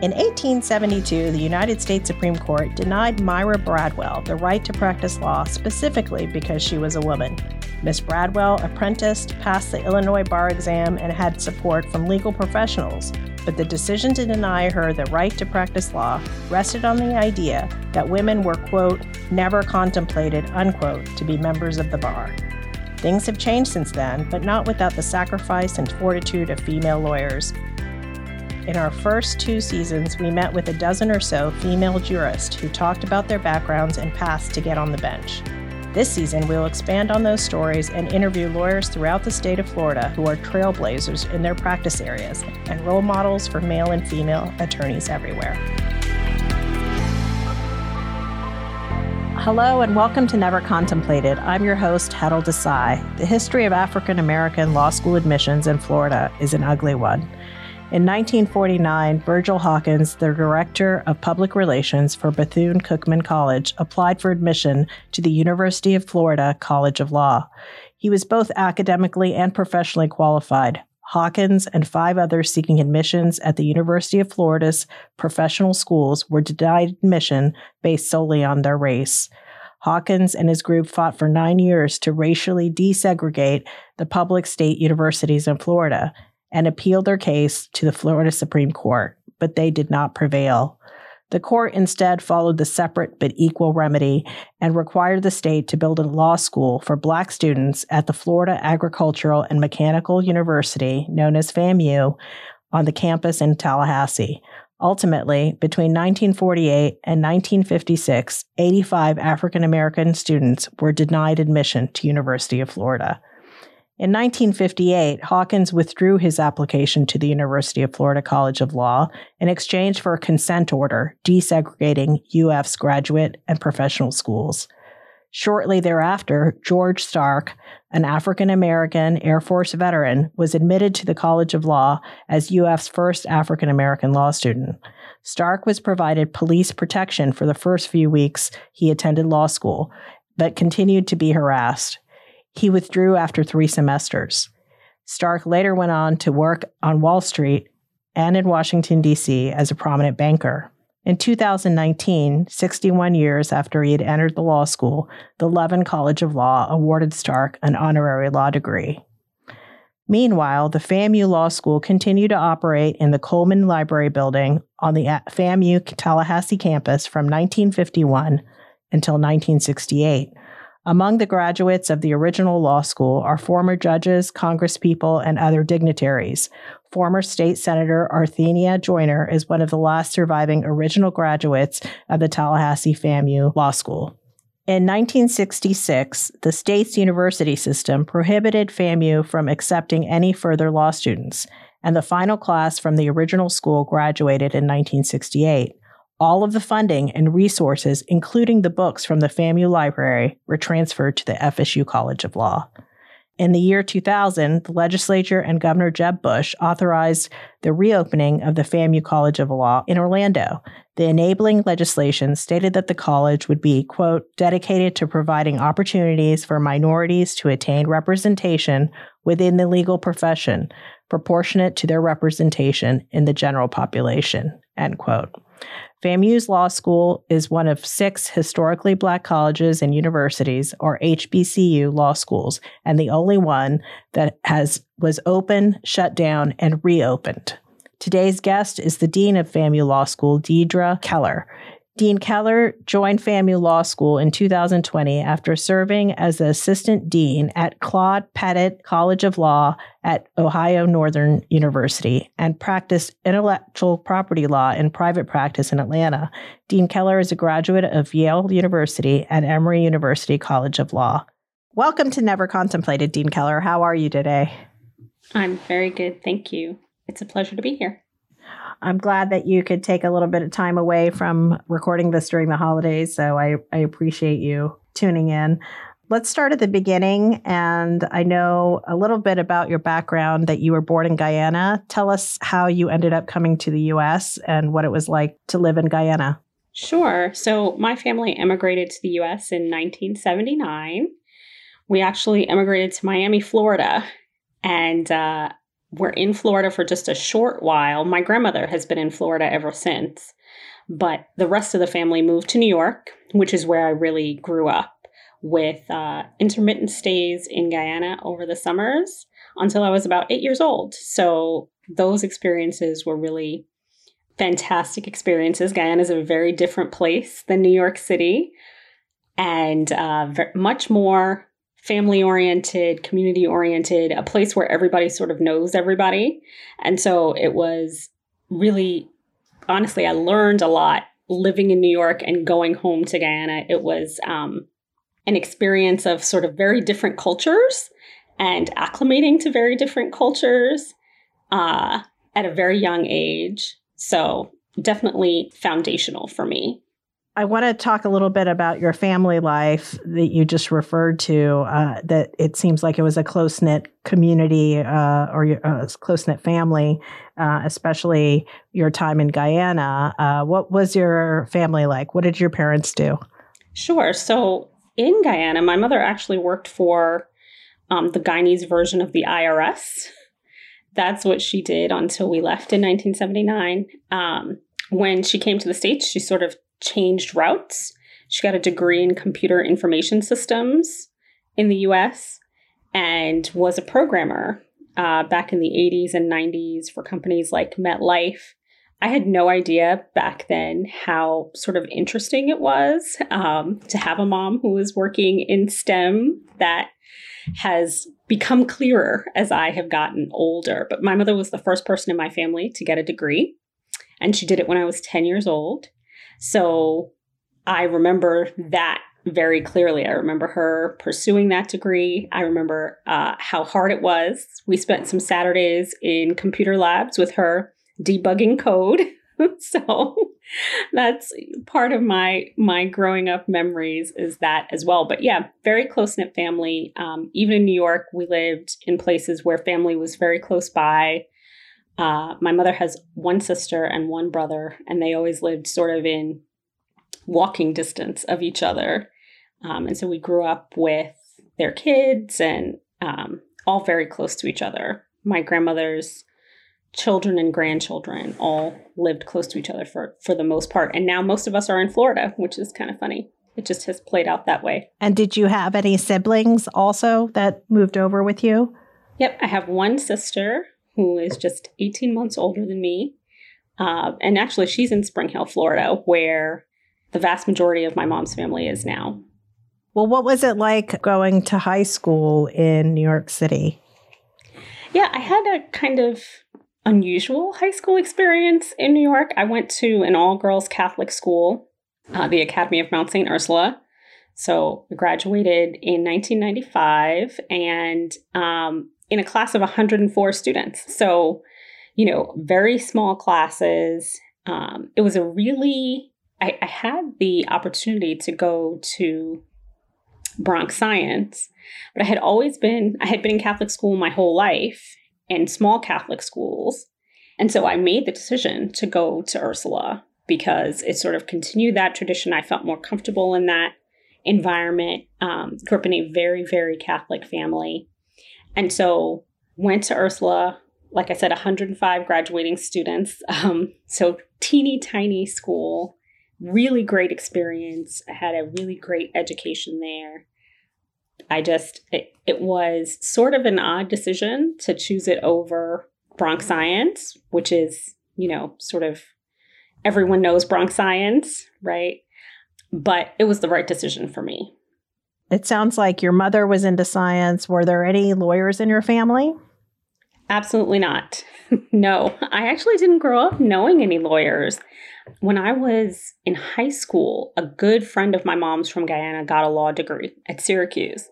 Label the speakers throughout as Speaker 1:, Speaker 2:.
Speaker 1: In 1872, the United States Supreme Court denied Myra Bradwell the right to practice law specifically because she was a woman. Miss Bradwell apprenticed, passed the Illinois bar exam, and had support from legal professionals, but the decision to deny her the right to practice law rested on the idea that women were, quote, never contemplated, unquote, to be members of the bar. Things have changed since then, but not without the sacrifice and fortitude of female lawyers in our first two seasons, we met with a dozen or so female jurists who talked about their backgrounds and paths to get on the bench. This season, we'll expand on those stories and interview lawyers throughout the state of Florida who are trailblazers in their practice areas and role models for male and female attorneys everywhere. Hello and welcome to Never Contemplated. I'm your host, Hetal Desai. The history of African American law school admissions in Florida is an ugly one. In 1949, Virgil Hawkins, the director of public relations for Bethune Cookman College, applied for admission to the University of Florida College of Law. He was both academically and professionally qualified. Hawkins and five others seeking admissions at the University of Florida's professional schools were denied admission based solely on their race. Hawkins and his group fought for nine years to racially desegregate the public state universities in Florida and appealed their case to the Florida Supreme Court, but they did not prevail. The court instead followed the separate but equal remedy and required the state to build a law school for black students at the Florida Agricultural and Mechanical University, known as FAMU, on the campus in Tallahassee. Ultimately, between 1948 and 1956, 85 African American students were denied admission to University of Florida. In 1958, Hawkins withdrew his application to the University of Florida College of Law in exchange for a consent order desegregating UF's graduate and professional schools. Shortly thereafter, George Starke, an African American Air Force veteran, was admitted to the College of Law as UF's first African American law student. Starke was provided police protection for the first few weeks he attended law school, but continued to be harassed. He withdrew after three semesters. Starke later went on to work on Wall Street and in Washington, D.C. as a prominent banker. In 2019, 61 years after he had entered the law school, the Levin College of Law awarded Starke an honorary law degree. Meanwhile, the FAMU Law School continued to operate in the Coleman Library Building on the FAMU Tallahassee campus from 1951 until 1968 among the graduates of the original law school are former judges, congresspeople, and other dignitaries. Former State Senator Arthenia Joyner is one of the last surviving original graduates of the Tallahassee FAMU Law School. In 1966, the state's university system prohibited FAMU from accepting any further law students, and the final class from the original school graduated in 1968. All of the funding and resources, including the books from the FAMU library, were transferred to the FSU College of Law. In the year 2000, the legislature and Governor Jeb Bush authorized the reopening of the FAMU College of Law in Orlando. The enabling legislation stated that the college would be, quote, dedicated to providing opportunities for minorities to attain representation within the legal profession, proportionate to their representation in the general population, end quote. FAMU's law school is one of six historically black colleges and universities, or HBCU law schools, and the only one that has was open, shut down, and reopened. Today's guest is the dean of FAMU Law School, Deidré Keller. Dean Keller joined FAMU Law School in 2020 after serving as the assistant dean at Claude Pettit College of Law at Ohio Northern University and practiced intellectual property law in private practice in Atlanta. Dean Keller is a graduate of Yale University and Emory University College of Law. Welcome to Never Contemplated, Dean Keller. How are you today?
Speaker 2: I'm very good. Thank you. It's a pleasure to be here.
Speaker 1: I'm glad that you could take a little bit of time away from recording this during the holidays. So I, I appreciate you tuning in. Let's start at the beginning. And I know a little bit about your background that you were born in Guyana. Tell us how you ended up coming to the US and what it was like to live in Guyana.
Speaker 2: Sure. So my family immigrated to the US in 1979. We actually immigrated to Miami, Florida. And uh, were in Florida for just a short while. My grandmother has been in Florida ever since, but the rest of the family moved to New York, which is where I really grew up with uh, intermittent stays in Guyana over the summers until I was about eight years old. So those experiences were really fantastic experiences. Guyana is a very different place than New York City and uh, much more family oriented, community oriented, a place where everybody sort of knows everybody. And so it was really, honestly, I learned a lot living in New York and going home to Guyana. It was um, an experience of sort of very different cultures and acclimating to very different cultures uh, at a very young age. So definitely foundational for me.
Speaker 1: I want to talk a little bit about your family life that you just referred to. Uh, that it seems like it was a close knit community uh, or a uh, close knit family, uh, especially your time in Guyana. Uh, what was your family like? What did your parents do?
Speaker 2: Sure. So in Guyana, my mother actually worked for um, the Guyanese version of the IRS. That's what she did until we left in 1979. Um, when she came to the States, she sort of changed routes. She got a degree in computer information systems in the US and was a programmer uh, back in the 80s and 90s for companies like MetLife. I had no idea back then how sort of interesting it was um, to have a mom who was working in STEM that has become clearer as I have gotten older. But my mother was the first person in my family to get a degree, and she did it when I was 10 years old. So I remember that very clearly. I remember her pursuing that degree. I remember uh, how hard it was. We spent some Saturdays in computer labs with her debugging code. so that's part of my my growing up memories is that as well. But yeah, very close knit family. Um, even in New York, we lived in places where family was very close by. Uh, my mother has one sister and one brother, and they always lived sort of in walking distance of each other. Um, and so we grew up with their kids and um, all very close to each other. My grandmother's children and grandchildren all lived close to each other for, for the most part. And now most of us are in Florida, which is kind of funny. It just has played out that way.
Speaker 1: And did you have any siblings also that moved over with you?
Speaker 2: Yep, I have one sister who is just 18 months older than me. Uh, and actually, she's in Spring Hill, Florida, where the vast majority of my mom's family is now.
Speaker 1: Well, what was it like going to high school in New York City?
Speaker 2: Yeah, I had a kind of unusual high school experience in New York. I went to an all girls Catholic school, uh, the Academy of Mount St. Ursula. So I graduated in 1995, and um, in a class of 104 students. So, you know, very small classes. Um, it was a really, I, I had the opportunity to go to Bronx Science, but I had always been, I had been in Catholic school my whole life and small Catholic schools. And so I made the decision to go to Ursula because it sort of continued that tradition. I felt more comfortable in that environment. Um, grew up in a very, very Catholic family. And so went to Ursula, like I said, 105 graduating students. Um, so teeny tiny school, really great experience. I had a really great education there. I just, it, it was sort of an odd decision to choose it over Bronx Science, which is, you know, sort of everyone knows Bronx Science, right? But it was the right decision for me.
Speaker 1: It sounds like your mother was into science. Were there any lawyers in your family?
Speaker 2: Absolutely not. no, I actually didn't grow up knowing any lawyers. When I was in high school, a good friend of my mom's from Guyana got a law degree at Syracuse.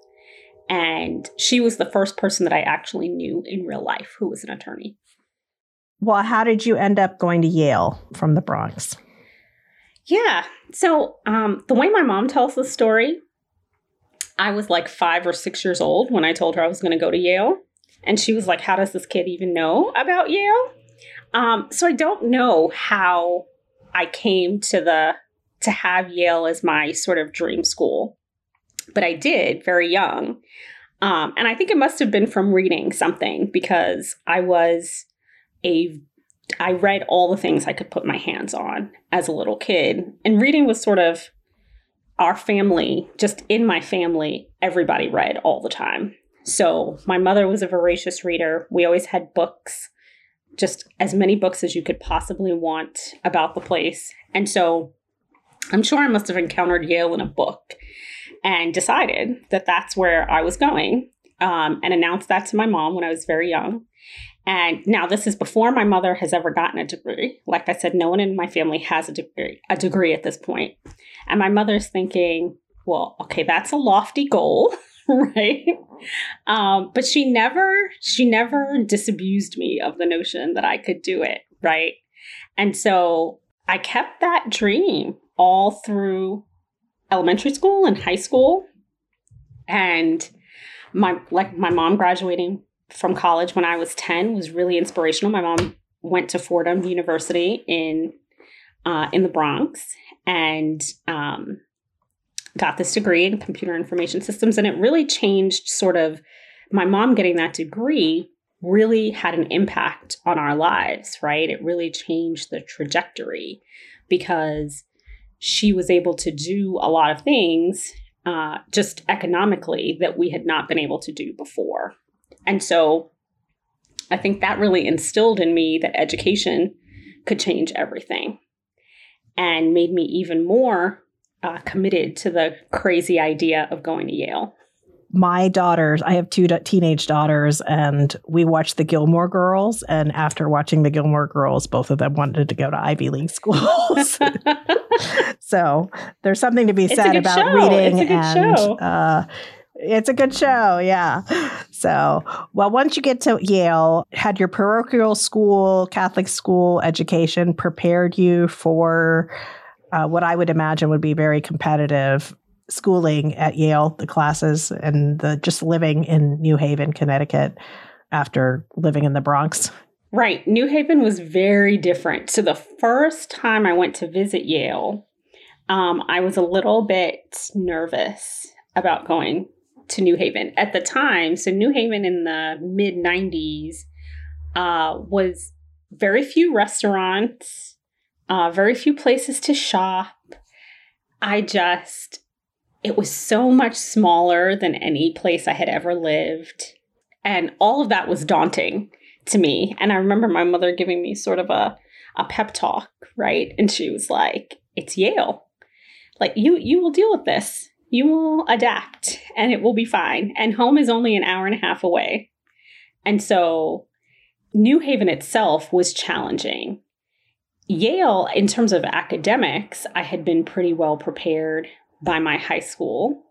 Speaker 2: And she was the first person that I actually knew in real life who was an attorney.
Speaker 1: Well, how did you end up going to Yale from the Bronx?
Speaker 2: Yeah. So, um, the way my mom tells the story I was like five or six years old when I told her I was going to go to Yale. And she was like, How does this kid even know about Yale? Um, so I don't know how I came to the to have Yale as my sort of dream school. But I did very young. Um, and I think it must have been from reading something because I was a I read all the things I could put my hands on as a little kid. And reading was sort of our family, just in my family, everybody read all the time. So my mother was a voracious reader. We always had books, just as many books as you could possibly want about the place. And so I'm sure I must have encountered Yale in a book and decided that that's where I was going um, and announced that to my mom when I was very young. And now this is before my mother has ever gotten a degree. Like I said, no one in my family has a degree, a degree at this point. And my mother's thinking, well, okay, that's a lofty goal, right? Um, but she never, she never disabused me of the notion that I could do it, right? And so I kept that dream all through elementary school and high school. And my like my mom graduating from college when I was 10 was really inspirational. My mom went to Fordham University in uh, in the Bronx and um, got this degree in computer information systems, and it really changed sort of my mom getting that degree really had an impact on our lives, right? It really changed the trajectory because she was able to do a lot of things uh, just economically that we had not been able to do before. And so I think that really instilled in me that education could change everything and made me even more uh, committed to the crazy idea of going to Yale.
Speaker 1: My daughters, I have two teenage daughters, and we watched the Gilmore Girls. And after watching the Gilmore Girls, both of them wanted to go to Ivy League schools. so there's something to be said about
Speaker 2: show.
Speaker 1: reading
Speaker 2: and
Speaker 1: uh, it's a good show, yeah. So, well, once you get to Yale, had your parochial school, Catholic school education prepared you for uh, what I would imagine would be very competitive schooling at Yale, the classes, and the just living in New Haven, Connecticut, after living in the Bronx.
Speaker 2: Right. New Haven was very different. So the first time I went to visit Yale, um, I was a little bit nervous about going to New Haven at the time. So New Haven in the mid 90s uh, was very few restaurants, uh, very few places to shop. I just, it was so much smaller than any place I had ever lived. And all of that was daunting to me. And I remember my mother giving me sort of a, a pep talk, right? And she was like, it's Yale. Like you you will deal with this you will adapt and it will be fine. And home is only an hour and a half away. And so New Haven itself was challenging. Yale, in terms of academics, I had been pretty well prepared by my high school.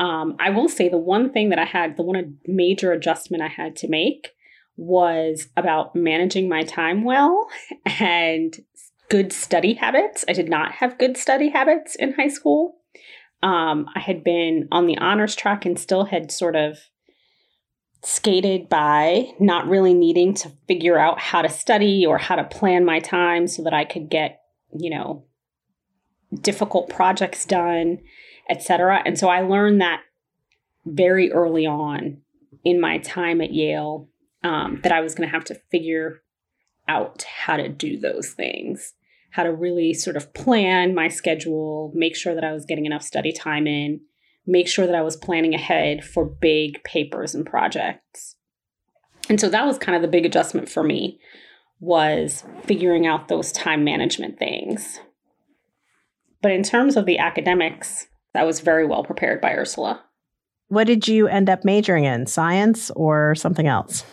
Speaker 2: Um, I will say the one thing that I had, the one major adjustment I had to make was about managing my time well and good study habits. I did not have good study habits in high school. Um, I had been on the honors track and still had sort of skated by, not really needing to figure out how to study or how to plan my time so that I could get, you know, difficult projects done, etc. And so I learned that very early on in my time at Yale um, that I was going to have to figure out how to do those things how to really sort of plan my schedule, make sure that I was getting enough study time in, make sure that I was planning ahead for big papers and projects. And so that was kind of the big adjustment for me was figuring out those time management things. But in terms of the academics, I was very well prepared by Ursula.
Speaker 1: What did you end up majoring in? Science or something else?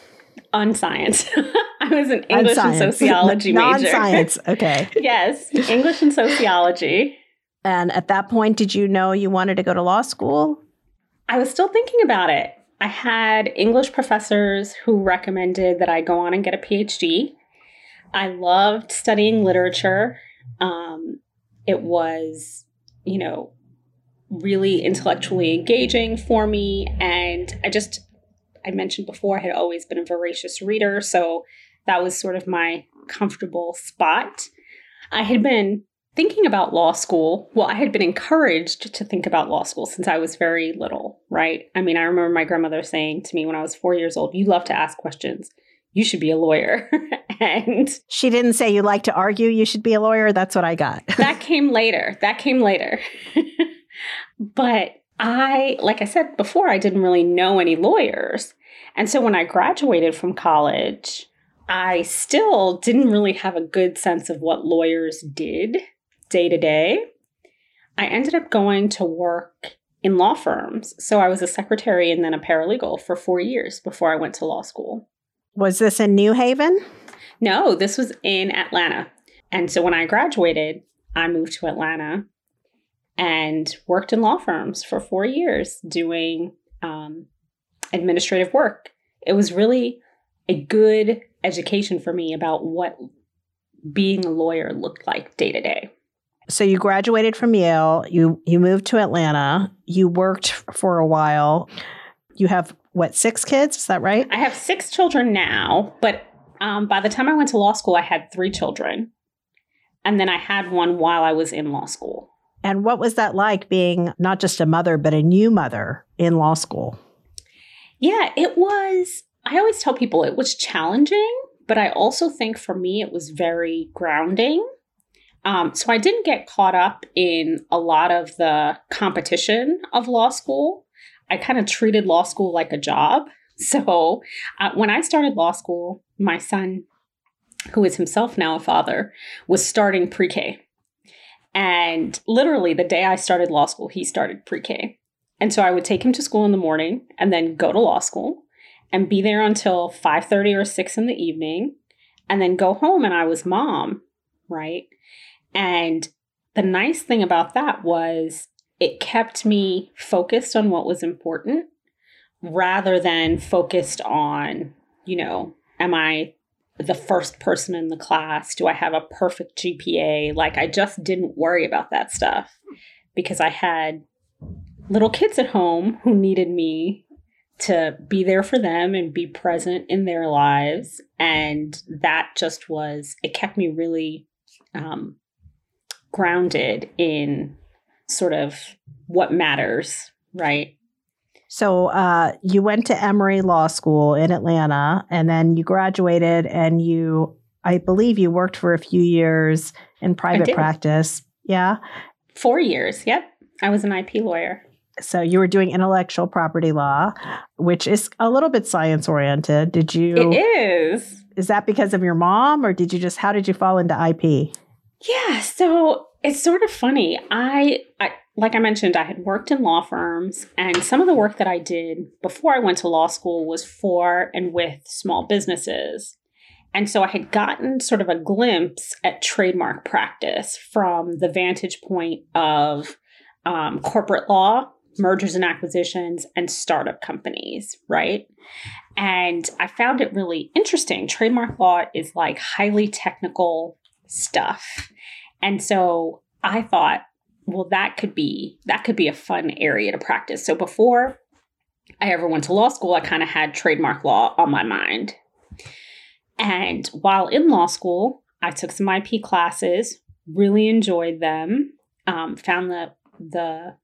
Speaker 2: On science. I was an English and sociology major.
Speaker 1: Non-science. Okay.
Speaker 2: yes, English and sociology.
Speaker 1: And at that point, did you know you wanted to go to law school?
Speaker 2: I was still thinking about it. I had English professors who recommended that I go on and get a PhD. I loved studying literature. Um, it was, you know, really intellectually engaging for me. And I just, I mentioned before, I had always been a voracious reader. So that was sort of my comfortable spot. I had been thinking about law school, well, I had been encouraged to think about law school since I was very little, right? I mean, I remember my grandmother saying to me when I was four years old, You love to ask questions. You should be a lawyer. and
Speaker 1: she didn't say you like to argue, you should be a lawyer. That's what I got.
Speaker 2: that came later. That came later. but I, like I said before, I didn't really know any lawyers. And so when I graduated from college, I still didn't really have a good sense of what lawyers did day to day, I ended up going to work in law firms. So I was a secretary and then a paralegal for four years before I went to law school.
Speaker 1: Was this in New Haven?
Speaker 2: No, this was in Atlanta. And so when I graduated, I moved to Atlanta and worked in law firms for four years doing um, administrative work. It was really a good education for me about what being a lawyer looked like day to day
Speaker 1: so you graduated from Yale, you you moved to Atlanta, you worked for a while. You have what, six kids? Is that right?
Speaker 2: I have six children now, but um, by the time I went to law school, I had three children. And then I had one while I was in law school.
Speaker 1: And what was that like being not just a mother, but a new mother in law school?
Speaker 2: Yeah, it was. I always tell people it was challenging, but I also think for me it was very grounding um, so I didn't get caught up in a lot of the competition of law school. I kind of treated law school like a job. So uh, when I started law school, my son, who is himself now a father, was starting pre K. And literally the day I started law school, he started pre K. And so I would take him to school in the morning and then go to law school and be there until 5:30 or 6 in the evening and then go home and I was mom, right? And the nice thing about that was it kept me focused on what was important rather than focused on, you know, am I the first person in the class? Do I have a perfect GPA? Like, I just didn't worry about that stuff because I had little kids at home who needed me to be there for them and be present in their lives. And that just was, it kept me really um, grounded in sort of what matters, right?
Speaker 1: So uh, you went to Emory Law School in Atlanta, and then you graduated, and you, I believe, you worked for a few years in private practice. Yeah,
Speaker 2: four years. Yep, I was an IP lawyer.
Speaker 1: So you were doing intellectual property law, which is a little bit science oriented. Did you?
Speaker 2: It is.
Speaker 1: Is that because of your mom, or did you just? How did you fall into IP?
Speaker 2: Yeah, so it's sort of funny. I, I like I mentioned, I had worked in law firms, and some of the work that I did before I went to law school was for and with small businesses. And so I had gotten sort of a glimpse at trademark practice from the vantage point of um, corporate law, mergers and acquisitions, and startup companies, right? And I found it really interesting. Trademark law is like highly technical stuff. And so I thought, well, that could be that could be a fun area to practice. So before I ever went to law school, I kind of had trademark law on my mind. And while in law school, I took some IP classes, really enjoyed them, um, found the the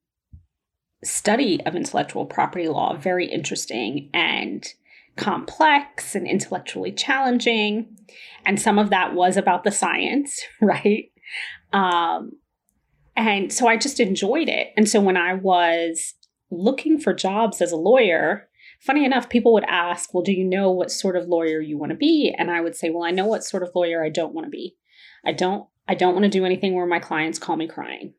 Speaker 2: study of intellectual property law very interesting and complex and intellectually challenging. And some of that was about the science, right? Um, and so I just enjoyed it. And so when I was looking for jobs as a lawyer, funny enough, people would ask, Well, do you know what sort of lawyer you want to be? And I would say, Well, I know what sort of lawyer I don't want to be. I don't I don't want to do anything where my clients call me crying.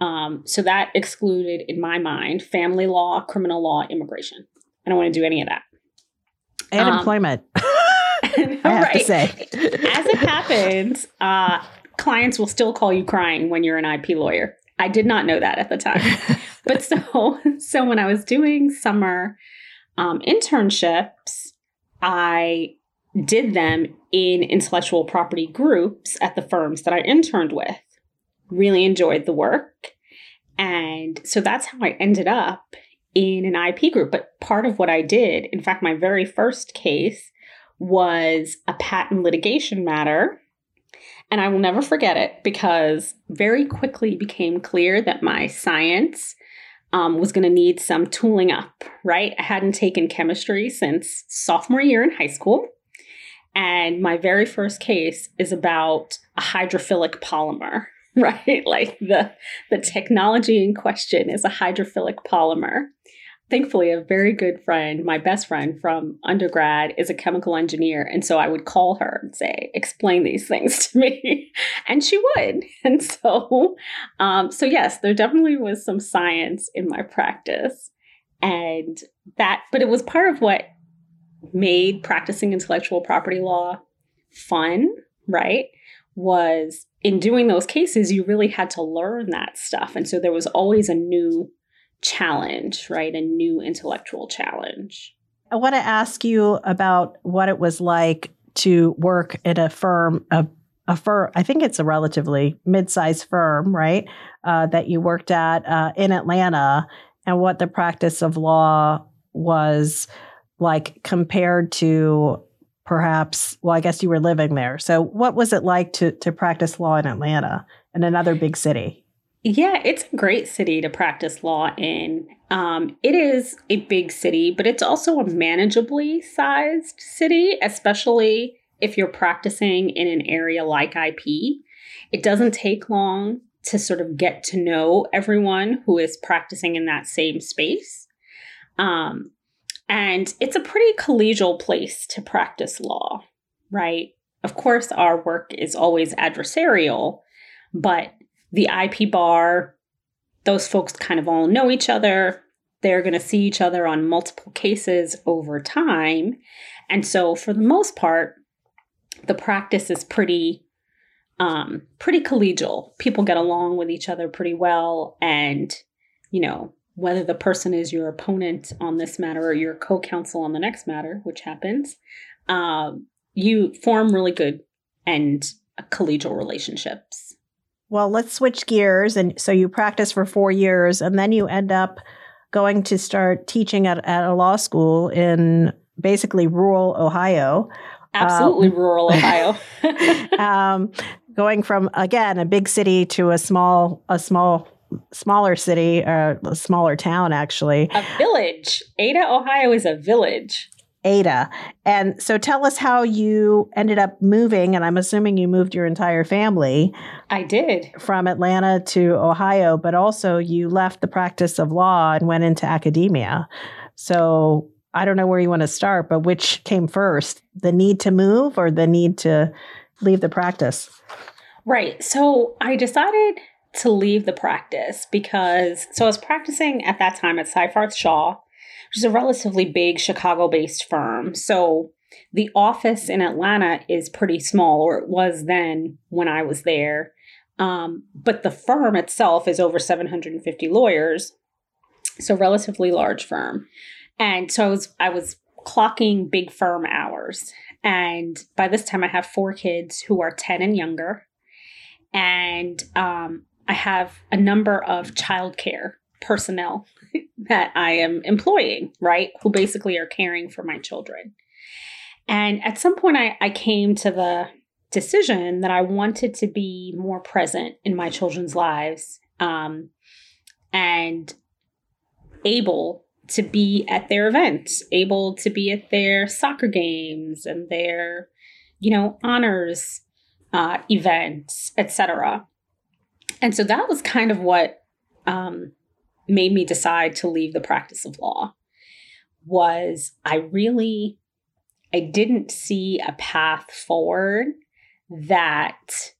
Speaker 2: Um, so that excluded, in my mind, family law, criminal law, immigration. I don't want to do any of that
Speaker 1: and um, employment. I have right. to say,
Speaker 2: as it happens, uh, clients will still call you crying when you're an IP lawyer. I did not know that at the time, but so so when I was doing summer um, internships, I did them in intellectual property groups at the firms that I interned with. Really enjoyed the work. And so that's how I ended up in an IP group. But part of what I did, in fact, my very first case was a patent litigation matter. And I will never forget it because very quickly became clear that my science um, was going to need some tooling up, right? I hadn't taken chemistry since sophomore year in high school. And my very first case is about a hydrophilic polymer, right? Like the, the technology in question is a hydrophilic polymer. Thankfully a very good friend my best friend from undergrad is a chemical engineer and so i would call her and say explain these things to me. And she would. And so um, so yes there definitely was some science in my practice. And that but it was part of what made practicing intellectual property law fun right was in doing those cases you really had to learn that stuff and so there was always a new challenge, right? A new intellectual challenge.
Speaker 1: I want to ask you about what it was like to work at a firm, a, a firm, I think it's a relatively mid sized firm, right? Uh, that you worked at uh, in Atlanta, and what the practice of law was like compared to perhaps, well, I guess you were living there. So, what was it like to, to practice law in Atlanta, in another big city?
Speaker 2: Yeah, it's a great city to practice law in. Um, it is a big city, but it's also a manageably sized city, especially if you're practicing in an area like IP. It doesn't take long to sort of get to know everyone who is practicing in that same space. Um, and it's a pretty collegial place to practice law, right? Of course, our work is always adversarial, but the IP bar, those folks kind of all know each other. They're going to see each other on multiple cases over time. And so, for the most part, the practice is pretty um, pretty collegial. People get along with each other pretty well. And, you know, whether the person is your opponent on this matter or your co counsel on the next matter, which happens, um, you form really good and collegial relationships.
Speaker 1: Well, let's switch gears. And so you practice for four years, and then you end up going to start teaching at, at a law school in basically rural Ohio.
Speaker 2: Absolutely, um, rural Ohio.
Speaker 1: um, going from again a big city to a small a small smaller city or uh, a smaller town actually
Speaker 2: a village ada ohio is a village
Speaker 1: Ada. And so tell us how you ended up moving, and I'm assuming you moved your entire family.
Speaker 2: I did.
Speaker 1: From Atlanta to Ohio, but also you left the practice of law and went into academia. So I don't know where you want to start, but which came first, the need to move or the need to leave the practice?
Speaker 2: Right. So I decided to leave the practice because, so I was practicing at that time at Seyfarth Shaw which is a relatively big Chicago based firm. So the office in Atlanta is pretty small, or it was then when I was there. Um, but the firm itself is over 750 lawyers, so relatively large firm. And so I was I was clocking big firm hours. And by this time, I have four kids who are 10 and younger. And um, I have a number of childcare personnel that I am employing, right? Who basically are caring for my children. And at some point, I, I came to the decision that I wanted to be more present in my children's lives um, and able to be at their events, able to be at their soccer games and their, you know, honors uh, events, etc. And so that was kind of what um, made me decide to leave the practice of law was I really I didn't see a path forward that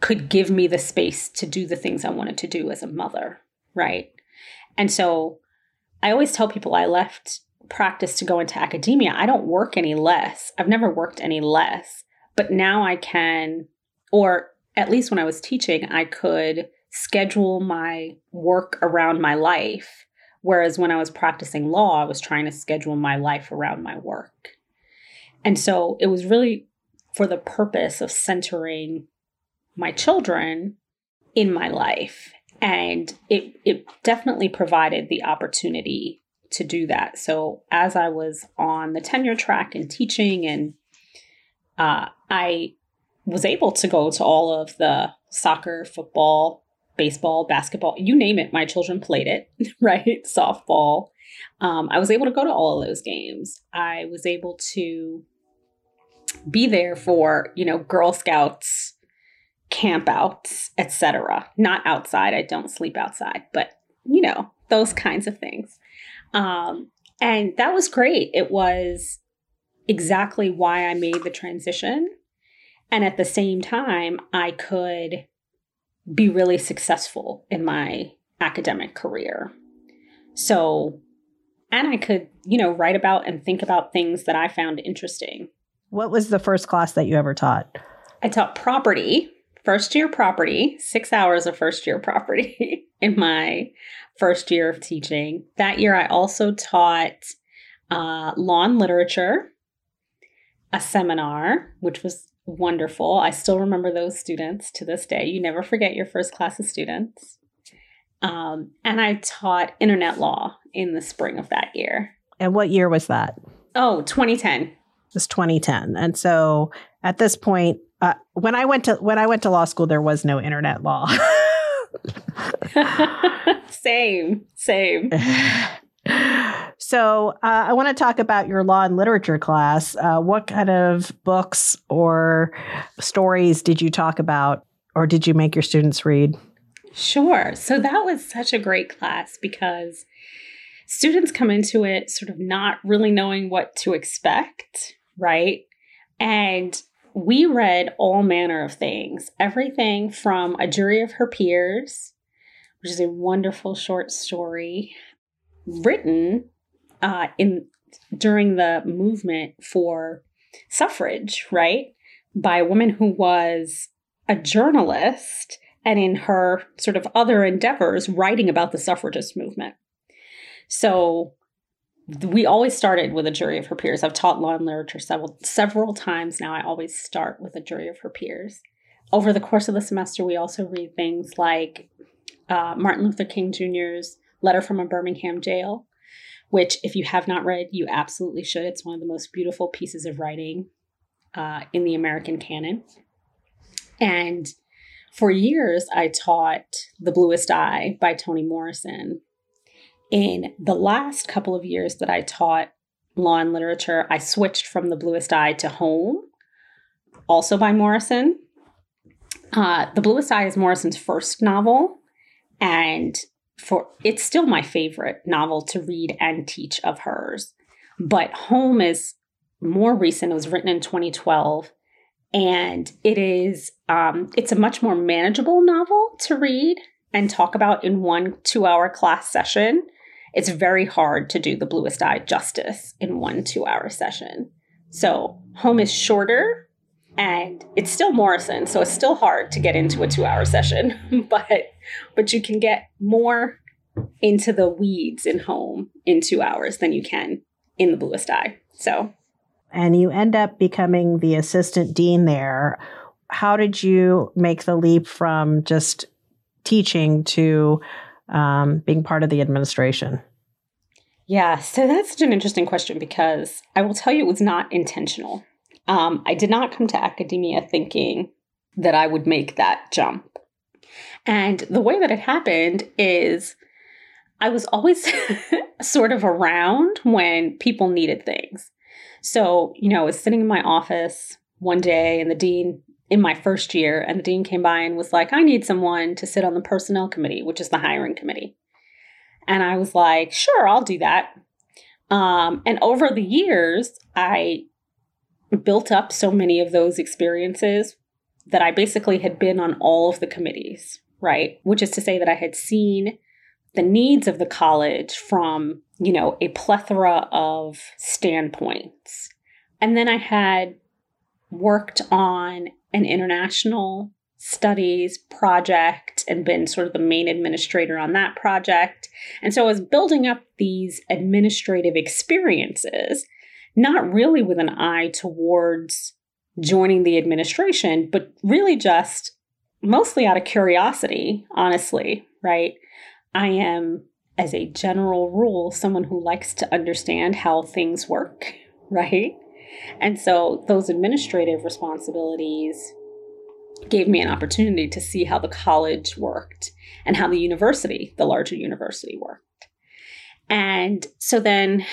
Speaker 2: could give me the space to do the things I wanted to do as a mother, right? And so I always tell people I left practice to go into academia. I don't work any less. I've never worked any less, but now I can or at least when I was teaching, I could schedule my work around my life. Whereas when I was practicing law, I was trying to schedule my life around my work. And so it was really for the purpose of centering my children in my life. And it, it definitely provided the opportunity to do that. So as I was on the tenure track and teaching, and uh, I was able to go to all of the soccer, football, baseball, basketball, you name it, my children played it, right? Softball. Um, I was able to go to all of those games. I was able to be there for, you know, Girl Scouts campouts, etc. Not outside. I don't sleep outside, but you know, those kinds of things. Um, and that was great. It was exactly why I made the transition. And at the same time, I could be really successful in my academic career. So, and I could, you know, write about and think about things that I found interesting.
Speaker 1: What was the first class that you ever taught?
Speaker 2: I taught property, first year property, six hours of first year property in my first year of teaching. That year, I also taught uh, law and literature, a seminar, which was wonderful. I still remember those students to this day. You never forget your first class of students. Um, and I taught internet law in the spring of that year.
Speaker 1: And what year was that?
Speaker 2: Oh, 2010. It
Speaker 1: was 2010. And so at this point, uh, when I went to when I went to law school, there was no internet law.
Speaker 2: same, same.
Speaker 1: So, uh, I want to talk about your law and literature class. Uh, what kind of books or stories did you talk about, or did you make your students read?
Speaker 2: Sure. So, that was such a great class because students come into it sort of not really knowing what to expect, right? And we read all manner of things everything from A Jury of Her Peers, which is a wonderful short story written uh, in during the movement for suffrage, right? By a woman who was a journalist and in her sort of other endeavors writing about the suffragist movement. So we always started with a jury of her peers. I've taught law and literature several several times now. I always start with a jury of her peers. Over the course of the semester, we also read things like uh, Martin Luther King Jr.'s Letter from a Birmingham Jail, which, if you have not read, you absolutely should. It's one of the most beautiful pieces of writing uh, in the American canon. And for years, I taught The Bluest Eye by Toni Morrison. In the last couple of years that I taught law and literature, I switched from The Bluest Eye to Home, also by Morrison. Uh, the Bluest Eye is Morrison's first novel, and for it's still my favorite novel to read and teach of hers. But Home is more recent. It was written in 2012, and it is um, it's a much more manageable novel to read and talk about in one two hour class session. It's very hard to do the bluest eye justice in one two hour session. So Home is shorter and it's still Morrison, so it's still hard to get into a two hour session, but but you can get more into the weeds in home in two hours than you can in the bluest eye. So,
Speaker 1: and you end up becoming the assistant dean there. How did you make the leap from just teaching to um, being part of the administration?
Speaker 2: Yeah, so that's such an interesting question because I will tell you it was not intentional. Um, I did not come to academia thinking that I would make that jump. And the way that it happened is I was always sort of around when people needed things. So, you know, I was sitting in my office one day and the dean in my first year, and the dean came by and was like, I need someone to sit on the personnel committee, which is the hiring committee. And I was like, sure, I'll do that. Um, and over the years, I built up so many of those experiences that I basically had been on all of the committees, right? Which is to say that I had seen the needs of the college from, you know, a plethora of standpoints. And then I had worked on an international studies project and been sort of the main administrator on that project. And so I was building up these administrative experiences, not really with an eye towards joining the administration, but really just mostly out of curiosity, honestly, right? I am, as a general rule, someone who likes to understand how things work, right? And so those administrative responsibilities gave me an opportunity to see how the college worked and how the university, the larger university, worked. And so then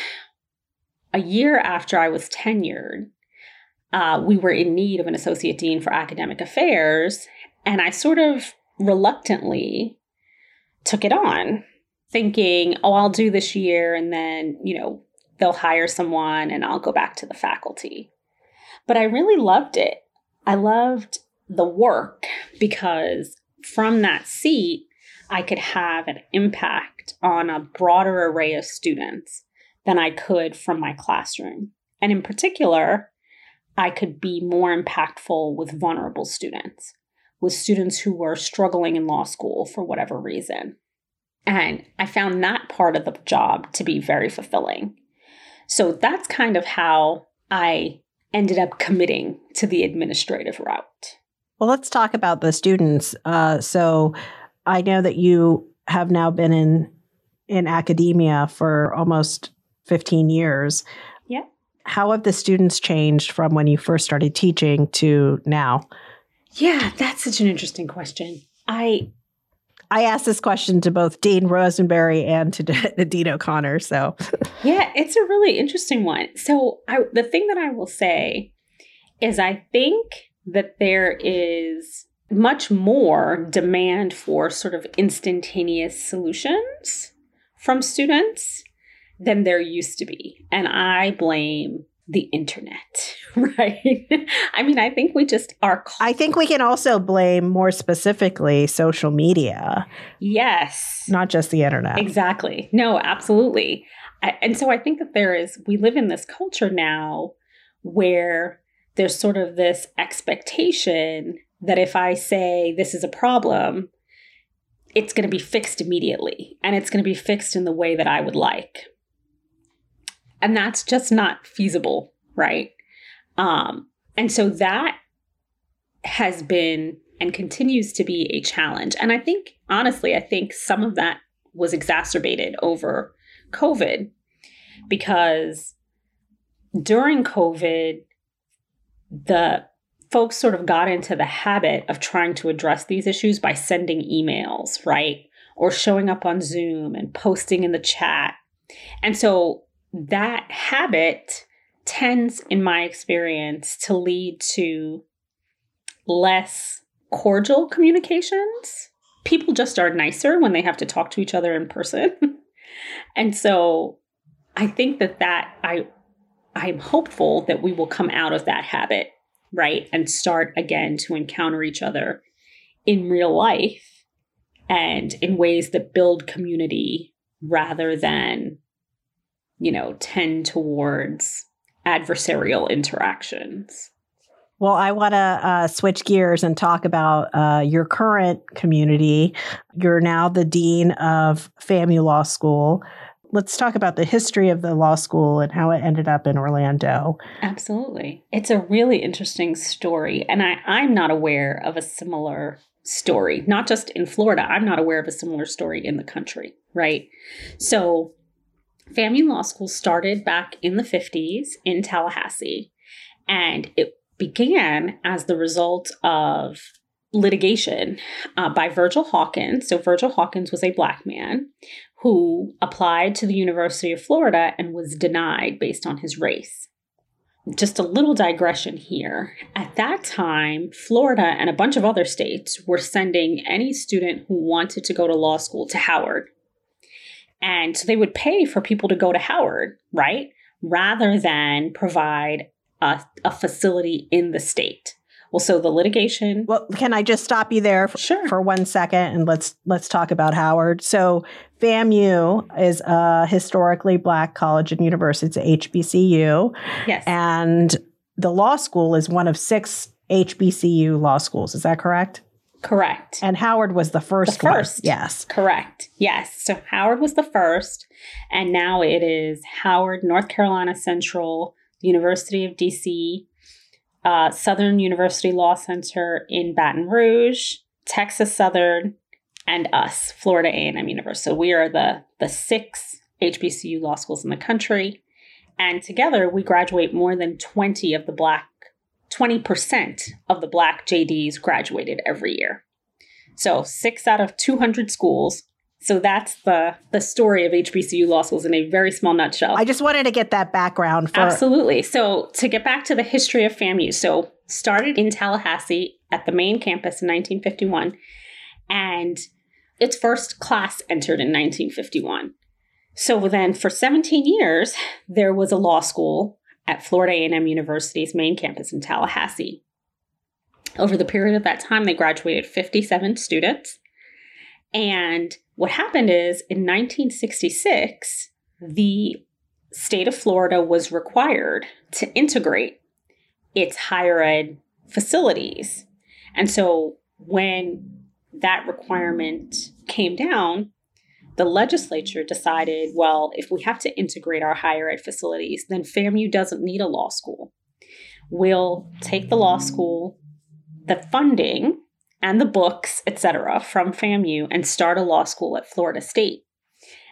Speaker 2: a year after I was tenured, uh, we were in need of an associate dean for academic affairs. And I sort of reluctantly took it on, thinking, oh, I'll do this year and then, you know, they'll hire someone and I'll go back to the faculty. But I really loved it. I loved the work because from that seat, I could have an impact on a broader array of students than I could from my classroom. And in particular, I could be more impactful with vulnerable students, with students who were struggling in law school for whatever reason. And I found that part of the job to be very fulfilling. So that's kind of how I ended up committing to the administrative route.
Speaker 1: Well, let's talk about the students. Uh, so I know that you have now been in in academia for almost 15 years.
Speaker 2: Yeah.
Speaker 1: How have the students changed from when you first started teaching to now?
Speaker 2: Yeah, that's such an interesting question. I
Speaker 1: I asked this question to both Dean Rosenbury and to Dean O'Connor. So,
Speaker 2: yeah, it's a really interesting one. So, I, the thing that I will say is, I think that there is much more demand for sort of instantaneous solutions from students than there used to be. And I blame the internet, right? I mean, I think we just are.
Speaker 1: I think we can also blame more specifically social media.
Speaker 2: Yes.
Speaker 1: Not just the internet.
Speaker 2: Exactly. No, absolutely. I, and so I think that there is, we live in this culture now where there's sort of this expectation that if I say this is a problem, it's going to be fixed immediately and it's going to be fixed in the way that I would like. And that's just not feasible, right? Um, and so that has been and continues to be a challenge. And I think, honestly, I think some of that was exacerbated over COVID because during COVID, the folks sort of got into the habit of trying to address these issues by sending emails, right? Or showing up on Zoom and posting in the chat. And so that habit tends, in my experience, to lead to less cordial communications. People just are nicer when they have to talk to each other in person. and so I think that that I I'm hopeful that we will come out of that habit, right? And start again to encounter each other in real life and in ways that build community rather than you know, tend towards adversarial interactions.
Speaker 1: Well, I want to uh, switch gears and talk about uh, your current community. You're now the dean of FAMU Law School. Let's talk about the history of the law school and how it ended up in Orlando.
Speaker 2: Absolutely. It's a really interesting story. And I, I'm not aware of a similar story, not just in Florida. I'm not aware of a similar story in the country, right? So FAMU Law School started back in the 50s in Tallahassee, and it began as the result of litigation uh, by Virgil Hawkins. So, Virgil Hawkins was a black man who applied to the University of Florida and was denied based on his race. Just a little digression here. At that time, Florida and a bunch of other states were sending any student who wanted to go to law school to Howard and so they would pay for people to go to Howard, right? Rather than provide a, a facility in the state. Well, so the litigation.
Speaker 1: Well, can I just stop you there for,
Speaker 2: sure.
Speaker 1: for one second and let's let's talk about Howard. So FAMU is a historically black college and university. It's a HBCU.
Speaker 2: Yes.
Speaker 1: And the law school is one of six HBCU law schools. Is that correct?
Speaker 2: Correct.
Speaker 1: And Howard was the first.
Speaker 2: The first.
Speaker 1: One. Yes.
Speaker 2: Correct. Yes. So Howard was the first. And now it is Howard, North Carolina Central, University of DC, uh, Southern University Law Center in Baton Rouge, Texas Southern, and us, Florida A&M University. So we are the, the six HBCU law schools in the country. And together we graduate more than 20 of the black 20% of the black JDs graduated every year. So, 6 out of 200 schools so that's the the story of HBCU law schools in a very small nutshell.
Speaker 1: I just wanted to get that background for
Speaker 2: Absolutely. So to get back to the history of FAMU, so started in Tallahassee at the main campus in 1951 and its first class entered in 1951. So then for 17 years there was a law school at Florida A&M University's main campus in Tallahassee. Over the period of that time they graduated 57 students and what happened is in 1966, the state of Florida was required to integrate its higher ed facilities. And so when that requirement came down, the legislature decided well, if we have to integrate our higher ed facilities, then FAMU doesn't need a law school. We'll take the law school, the funding and the books, etc., from FAMU and start a law school at Florida State.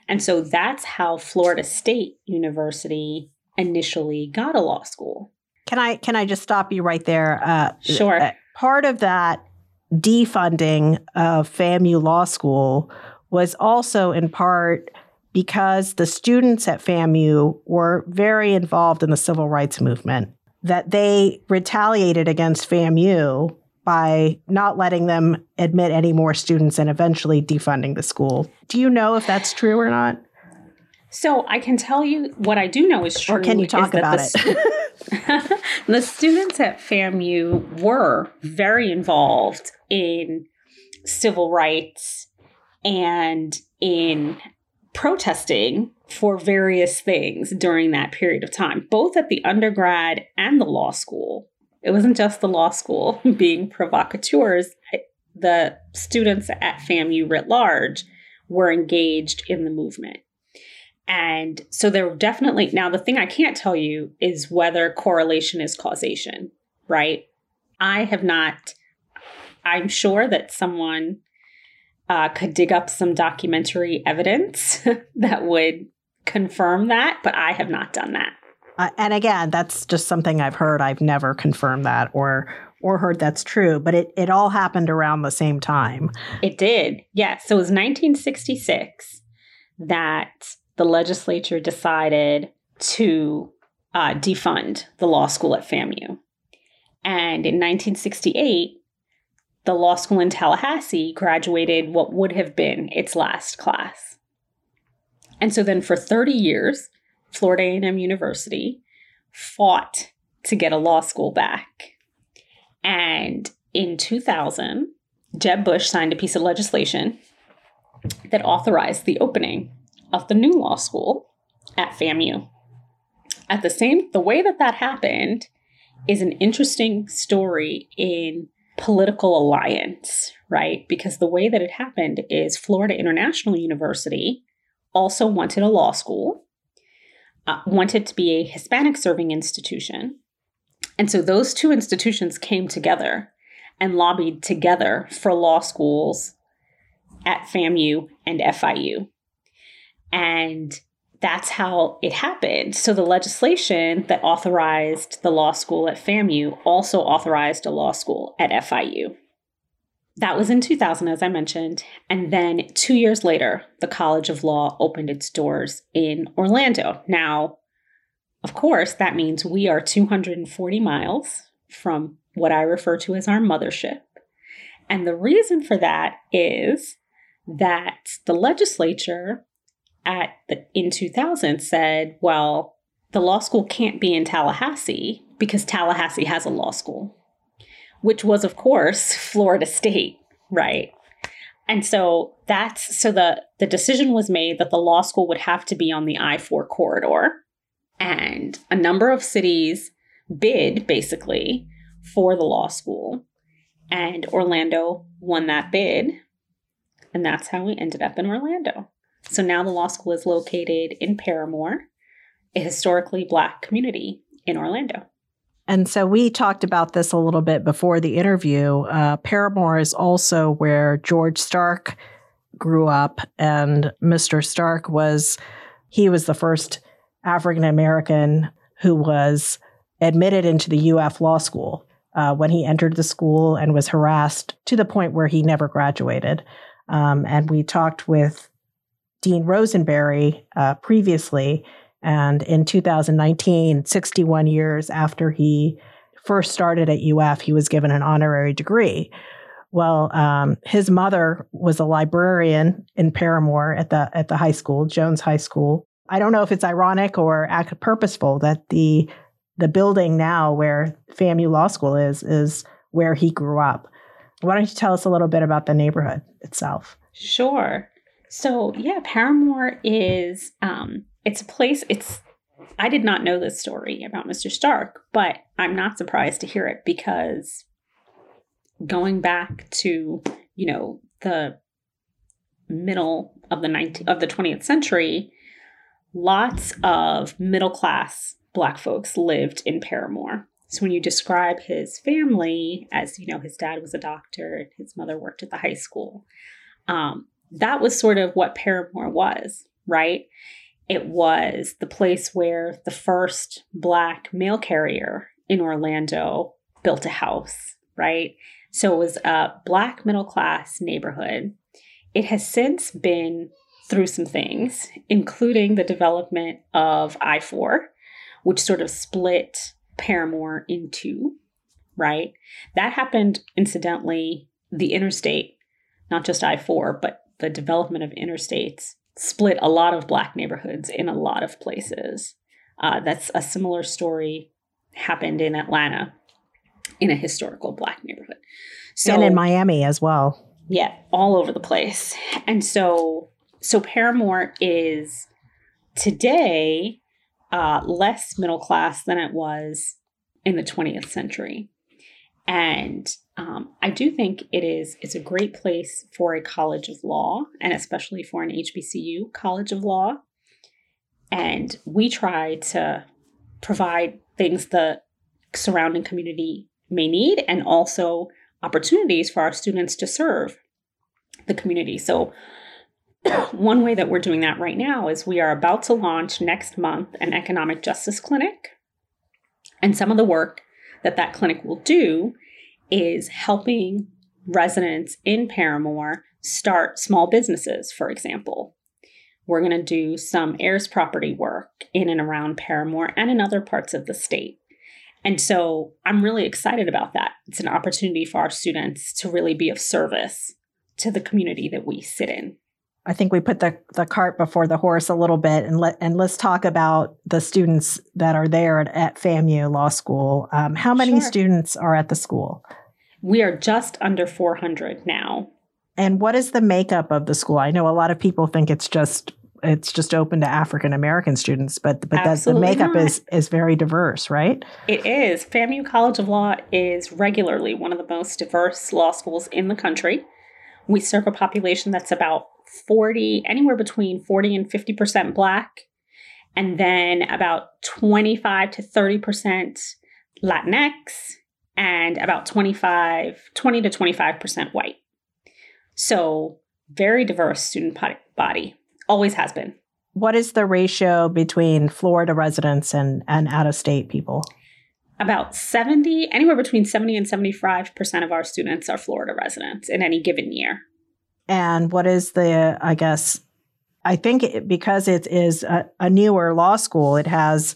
Speaker 2: And so that's how Florida State University initially got a law school.
Speaker 1: Can I can I just stop you right there? Uh,
Speaker 2: sure. Uh,
Speaker 1: part of that defunding of FAMU Law School was also in part because the students at FAMU were very involved in the civil rights movement. That they retaliated against FAMU by not letting them admit any more students and eventually defunding the school. Do you know if that's true or not?
Speaker 2: So I can tell you what I do know is true.
Speaker 1: Or can you talk about
Speaker 2: the, it? the students at FAMU were very involved in civil rights and in protesting for various things during that period of time, both at the undergrad and the law school. It wasn't just the law school being provocateurs. The students at FAMU writ large were engaged in the movement. And so there were definitely, now the thing I can't tell you is whether correlation is causation, right? I have not, I'm sure that someone uh, could dig up some documentary evidence that would confirm that, but I have not done that.
Speaker 1: Uh, and again, that's just something I've heard. I've never confirmed that or or heard that's true, but it, it all happened around the same time.
Speaker 2: It did. Yes. So it was 1966 that the legislature decided to uh, defund the law school at FAMU. And in 1968, the law school in Tallahassee graduated what would have been its last class. And so then for 30 years, Florida A&M University fought to get a law school back. And in 2000, Jeb Bush signed a piece of legislation that authorized the opening of the new law school at FAMU. At the same the way that that happened is an interesting story in political alliance, right? Because the way that it happened is Florida International University also wanted a law school uh, wanted to be a Hispanic serving institution. And so those two institutions came together and lobbied together for law schools at FAMU and FIU. And that's how it happened. So the legislation that authorized the law school at FAMU also authorized a law school at FIU. That was in 2000, as I mentioned. And then two years later, the College of Law opened its doors in Orlando. Now, of course, that means we are 240 miles from what I refer to as our mothership. And the reason for that is that the legislature at the, in 2000 said, well, the law school can't be in Tallahassee because Tallahassee has a law school which was, of course, Florida State, right? And so that's so the the decision was made that the law school would have to be on the I-4 corridor. And a number of cities bid basically for the law school. And Orlando won that bid. And that's how we ended up in Orlando. So now the law school is located in Parramore, a historically black community in Orlando.
Speaker 1: And so we talked about this a little bit before the interview. Uh, Parramore is also where George Starke grew up, and Mr. Starke was he was the first African American who was admitted into the UF Law School. uh, when he entered the school and was harassed to the point where he never graduated. Um, and we talked with Dean Rosenbury uh, previously. And in 2019, 61 years after he first started at UF, he was given an honorary degree. Well, um, his mother was a librarian in Parramore at the at the high school, Jones High School. I don't know if it's ironic or purposeful that the the building now where FAMU Law School is is where he grew up. Why don't you tell us a little bit about the neighborhood itself?
Speaker 2: Sure. So yeah, Parramore is um, it's a place. It's I did not know this story about Mr. Starke, but I'm not surprised to hear it because going back to you know the middle of the 19th of the 20th century, lots of middle class black folks lived in Parramore. So when you describe his family as, you know, his dad was a doctor, his mother worked at the high school, um, that was sort of what Parramore was, right? It was the place where the first black mail carrier in Orlando built a house, right? So it was a black middle class neighborhood. It has since been through some things, including the development of I 4, which sort of split Parramore in two, right? That happened incidentally, the interstate, not just I 4, but the development of interstates split a lot of black neighborhoods in a lot of places. Uh, that's a similar story happened in Atlanta in a historical black neighborhood.
Speaker 1: So, and in Miami as well.
Speaker 2: Yeah, all over the place. And so so Parramore is today uh, less middle class than it was in the 20th century. And um, I do think it is it's a great place for a college of law, and especially for an HBCU college of law. And we try to provide things the surrounding community may need, and also opportunities for our students to serve the community. So one way that we're doing that right now is we are about to launch next month an economic justice clinic. And some of the work that that clinic will do is helping residents in Parramore start small businesses, for example. We're going to do some heirs property work in and around Parramore and in other parts of the state. And so I'm really excited about that. It's an opportunity for our students to really be of service to the community that we sit in.
Speaker 1: I think we put the, the cart before the horse a little bit, and let and let's talk about the students that are there at, at FAMU Law School. Um, how many sure. students are at the school?
Speaker 2: We are just under 400 now.
Speaker 1: And what is the makeup of the school? I know a lot of people think it's just it's just open to African American students, but but that the makeup not. is is very diverse, right?
Speaker 2: It is. FAMU College of Law is regularly one of the most diverse law schools in the country. We serve a population that's about 40, anywhere between 40 and 50% Black, and then about 25 to 30% Latinx, and about 25, 20 to 25% white. So, very diverse student body, always has been.
Speaker 1: What is the ratio between Florida residents and, and out of state people?
Speaker 2: About 70, anywhere between 70 and 75% of our students are Florida residents in any given year
Speaker 1: and what is the i guess i think it, because it is a, a, newer law school it has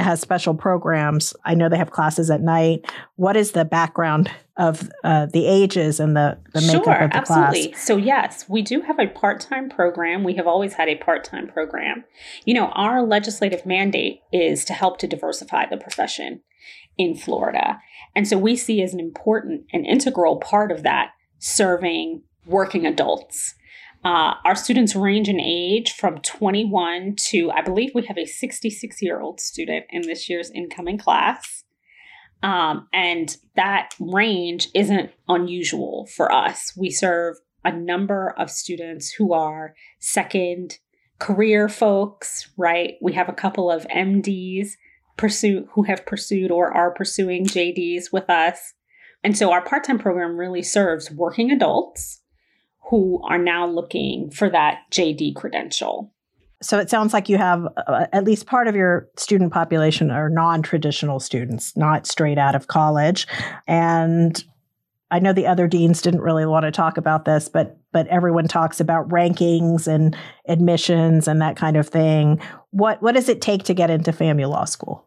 Speaker 1: has special programs. I know they have classes at night. What is the background of uh, the ages and the, the makeup
Speaker 2: sure,
Speaker 1: of the
Speaker 2: absolutely.
Speaker 1: class
Speaker 2: so yes we do have a part-time program. We have always had a part-time program. You know our legislative mandate is to help to diversify the profession in florida. And so we see as an important and integral part of that serving working adults. Uh, our students range in age from 21 to, I believe we have a 66 year old student in this year's incoming class. Um, and that range isn't unusual for us. We serve a number of students who are second career folks, right? We have a couple of MDs pursue who have pursued or are pursuing JDs with us. And so our part-time program really serves working adults who are now looking for that JD credential.
Speaker 1: So it sounds like you have uh, at least part of your student population are non traditional students, not straight out of college. And I know the other deans didn't really want to talk about this, but but everyone talks about rankings and admissions and that kind of thing. What what does it take to get into FAMU Law School?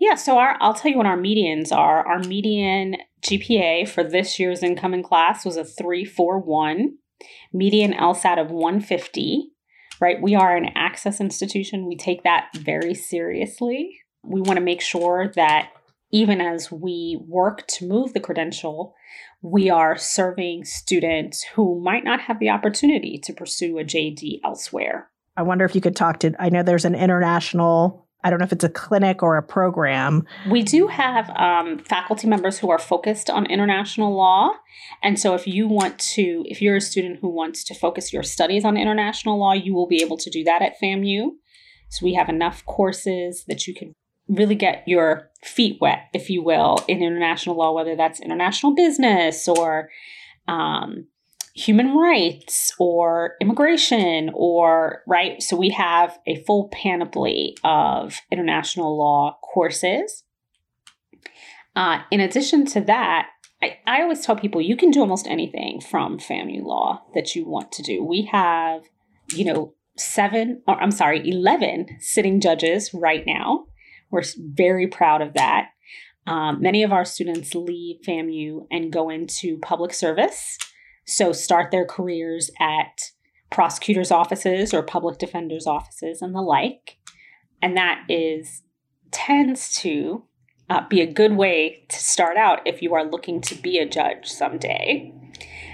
Speaker 2: Yeah, so our I'll tell you what our medians are. Our median GPA for this year's incoming class was a 341, median LSAT of 150, right? We are an access institution. We take that very seriously. We want to make sure that even as we work to move the credential, we are serving students who might not have the opportunity to pursue a JD elsewhere.
Speaker 1: I wonder if you could talk to, I know there's an international I don't know if it's a clinic or a program.
Speaker 2: We do have um, faculty members who are focused on international law. And so, if you want to, if you're a student who wants to focus your studies on international law, you will be able to do that at FAMU. So, we have enough courses that you can really get your feet wet, if you will, in international law, whether that's international business or um, human rights or immigration or right? So we have a full panoply of international law courses. Uh, in addition to that I, I always tell people you can do almost anything from FAMU law that you want to do. We have you know seven or i'm sorry 11 sitting judges right now. We're very proud of that. Um, many of our students leave famu and go into public service so start their careers at prosecutors' offices or public defenders' offices and the like. And that is tends to uh, be a good way to start out if you are looking to be a judge someday.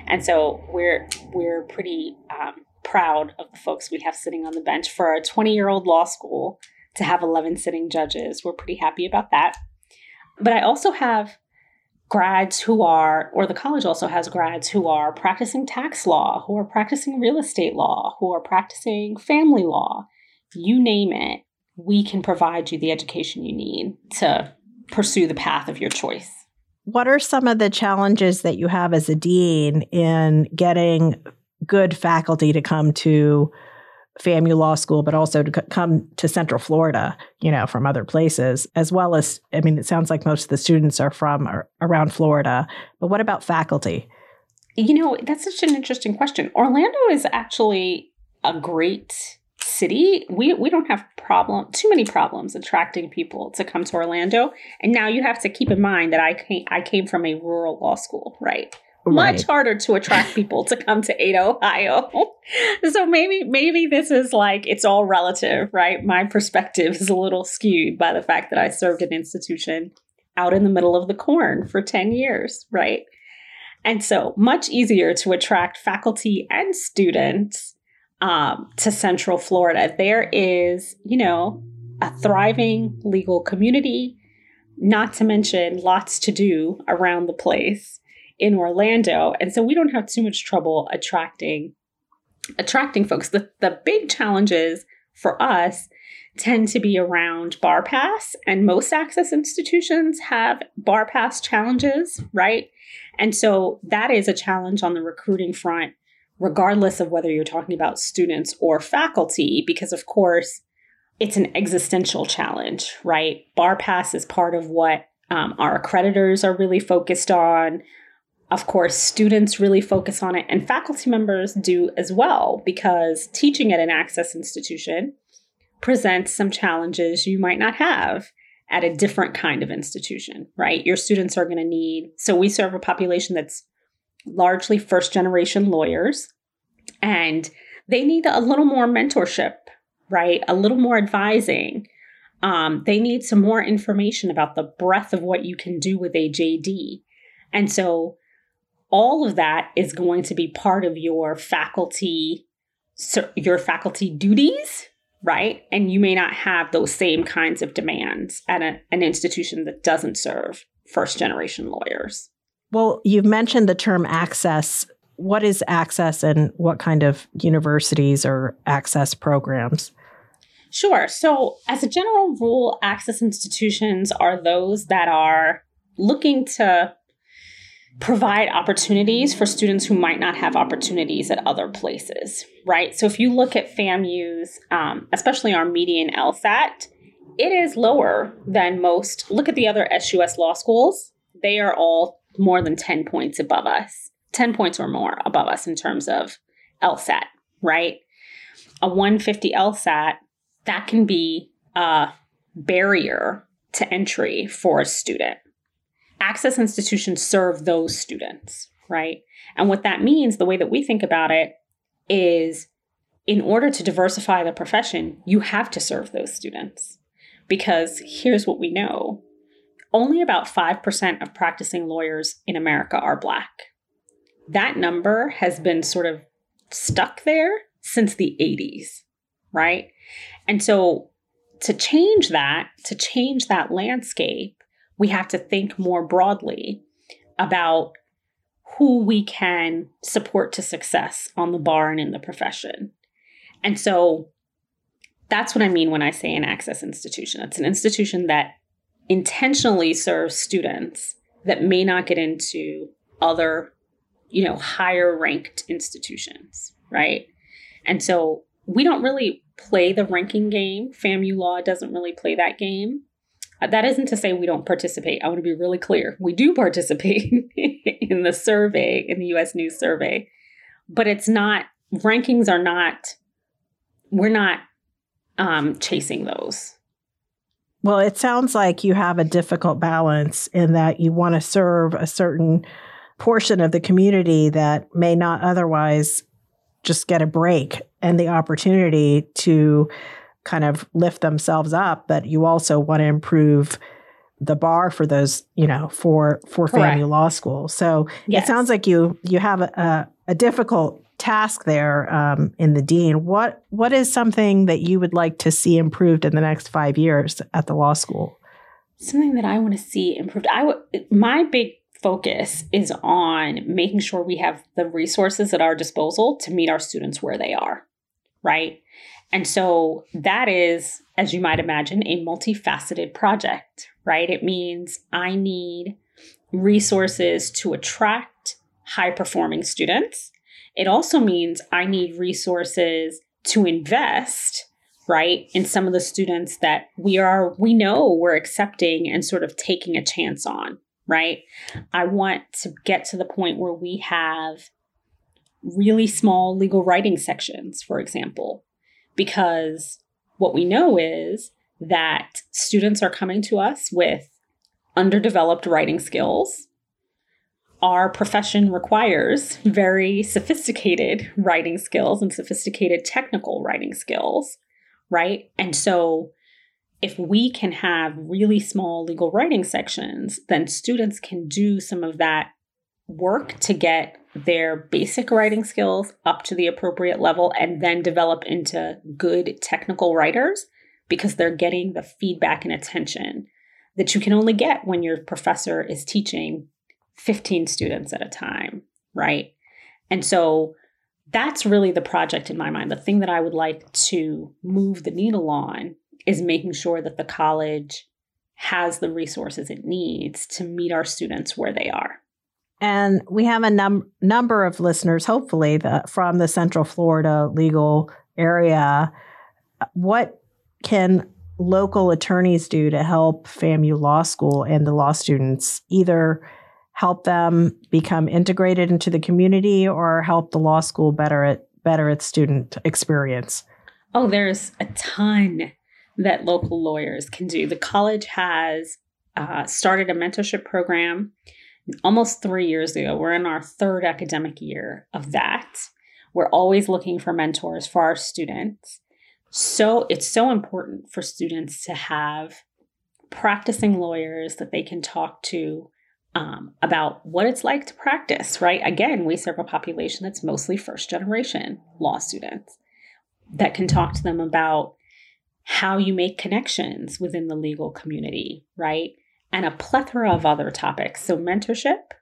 Speaker 2: And so we're we're pretty um, proud of the folks we have sitting on the bench for a 20 year old law school to have 11 sitting judges. We're pretty happy about that. But I also have grads who are, or the college also has grads who are practicing tax law, who are practicing real estate law, who are practicing family law, you name it, we can provide you the education you need to pursue the path of your choice.
Speaker 1: What are some of the challenges that you have as a dean in getting good faculty to come to FAMU Law School, but also to c- come to Central Florida, you know, from other places, as well as, I mean, it sounds like most of the students are from around Florida. But what about faculty?
Speaker 2: You know, that's such an interesting question. Orlando is actually a great city. We we don't have problem too many problems attracting people to come to Orlando. And now you have to keep in mind that I came, I came from a rural law school, right? Right. much harder to attract people to come to Ada, Ohio. so maybe maybe this is like it's all relative, right? My perspective is a little skewed by the fact that I served an institution out in the middle of the corn for 10 years, right? And so much easier to attract faculty and students um, to Central Florida. There is, you know, a thriving legal community, not to mention lots to do around the place in Orlando. And so we don't have too much trouble attracting attracting folks. The the big challenges for us tend to be around bar pass and most access institutions have bar pass challenges, right? And so that is a challenge on the recruiting front regardless of whether you're talking about students or faculty because of course it's an existential challenge, right? Bar pass is part of what um, our accreditors are really focused on of course, students really focus on it, and faculty members do as well, because teaching at an access institution presents some challenges you might not have at a different kind of institution, right? Your students are going to need, so we serve a population that's largely first generation lawyers, and they need a little more mentorship, right? A little more advising. Um, they need some more information about the breadth of what you can do with a JD. And so all of that is going to be part of your faculty your faculty duties right? And you may not have those same kinds of demands at a, an institution that doesn't serve first generation lawyers.
Speaker 1: Well you've mentioned the term access. What is access and what kind of universities or access programs?
Speaker 2: Sure. So, as a general rule, access institutions are those that are looking to provide opportunities for students who might not have opportunities at other places, right? So if you look at FAMU's, um, especially our median LSAT, it is lower than most. Look at the other SUS law schools. They are all more than 10 points above us, 10 points or more above us in terms of LSAT, right? A 150 LSAT, that can be a barrier to entry for a student. Access institutions serve those students, right? And what that means, the way that we think about it, is in order to diversify the profession, you have to serve those students. Because here's what we know only about 5% of practicing lawyers in America are Black. That number has been sort of stuck there since the 80s, right? And so to change that, to change that landscape, we have to think more broadly about who we can support to success on the bar and in the profession. And so that's what I mean when I say an access institution. It's an institution that intentionally serves students that may not get into other, you know, higher ranked institutions, right? And so we don't really play the ranking game. FAMU law doesn't really play that game. Uh, that isn't to say we don't participate. I want to be really clear. We do participate in the survey, in the US News survey, but it's not, rankings are not, we're not um, chasing those.
Speaker 1: Well, it sounds like you have a difficult balance in that you want to serve a certain portion of the community that may not otherwise just get a break and the opportunity to kind of lift themselves up, but you also want to improve the bar for those, you know, for for Correct. FAMU law school. So yes. it sounds like you you have a, a difficult task there um, in the dean. What what is something that you would like to see improved in the next five years at the law school?
Speaker 2: Something that I want to see improved. I w- my big focus is on making sure we have the resources at our disposal to meet our students where they are, right? And so that is, as you might imagine, a multifaceted project, right? It means I need resources to attract high performing students it also means I need resources to invest right in some of the students that we are we know we're accepting and sort of taking a chance on right i want to get to the point where we have really small legal writing sections for example because what we know is that students are coming to us with underdeveloped writing skills our profession requires very sophisticated writing skills and sophisticated technical writing skills, right? And so if we can have really small legal writing sections, then students can do some of that work to get their basic writing skills up to the appropriate level and then develop into good technical writers because they're getting the feedback and attention that you can only get when your professor is teaching 15 students at a time, right? And so that's really the project in my mind. The thing that I would like to move the needle on is making sure that the college has the resources it needs to meet our students where they are.
Speaker 1: And we have a num- number of listeners, hopefully, the, from the Central Florida legal area. What can local attorneys do to help FAMU Law School and the law students either help them become integrated into the community or help the law school better it better its student experience?
Speaker 2: Oh, there's a ton that local lawyers can do. The college has uh, started a mentorship program almost three years ago. We're in our third academic year of that. We're always looking for mentors for our students. So it's so important for students to have practicing lawyers that they can talk to um, about what it's like to practice, right? Again, we serve a population that's mostly first generation law students that can talk to them about how you make connections within the legal community, right? And a plethora of other topics. So, mentorship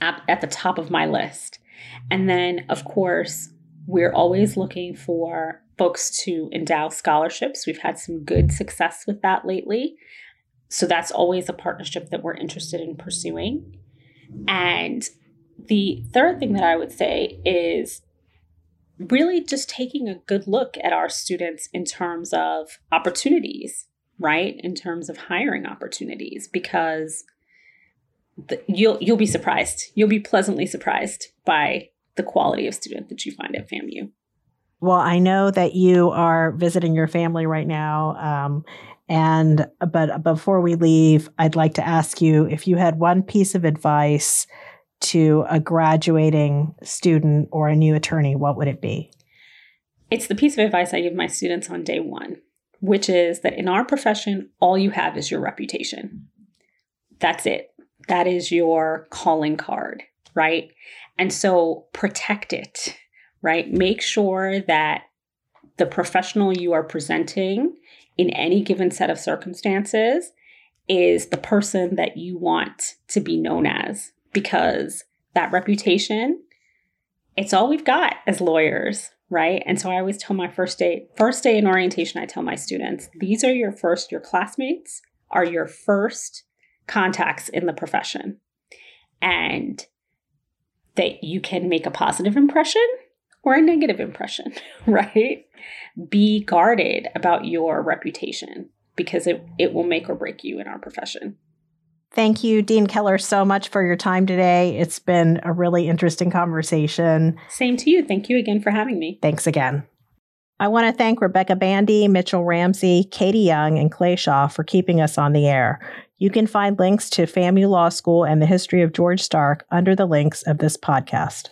Speaker 2: at, at the top of my list. And then, of course, we're always looking for folks to endow scholarships. We've had some good success with that lately. So that's always a partnership that we're interested in pursuing. And the third thing that I would say is really just taking a good look at our students in terms of opportunities, right? In terms of hiring opportunities, because the, you'll you'll be surprised. You'll be pleasantly surprised by the quality of student that you find at FAMU.
Speaker 1: Well, I know that you are visiting your family right now. Um, and but before we leave, I'd like to ask you if you had one piece of advice to a graduating student or a new attorney, what would it be?
Speaker 2: It's the piece of advice I give my students on day one, which is that in our profession, all you have is your reputation. That's it. That is your calling card, right? And so protect it, right? Make sure that the professional you are presenting in any given set of circumstances is the person that you want to be known as because that reputation it's all we've got as lawyers right and so i always tell my first day first day in orientation i tell my students these are your first your classmates are your first contacts in the profession and that you can make a positive impression or a negative impression, right? Be guarded about your reputation because it, it will make or break you in our profession.
Speaker 1: Thank you, Dean Keller, so much for your time today. It's been a really interesting conversation.
Speaker 2: Same to you. Thank you again for having me.
Speaker 1: Thanks again. I want to thank Rebecca Bandy, Mitchell Ramsey, Katie Young, and Clay Shaw for keeping us on the air. You can find links to FAMU Law School and the history of George Starke under the links of this podcast.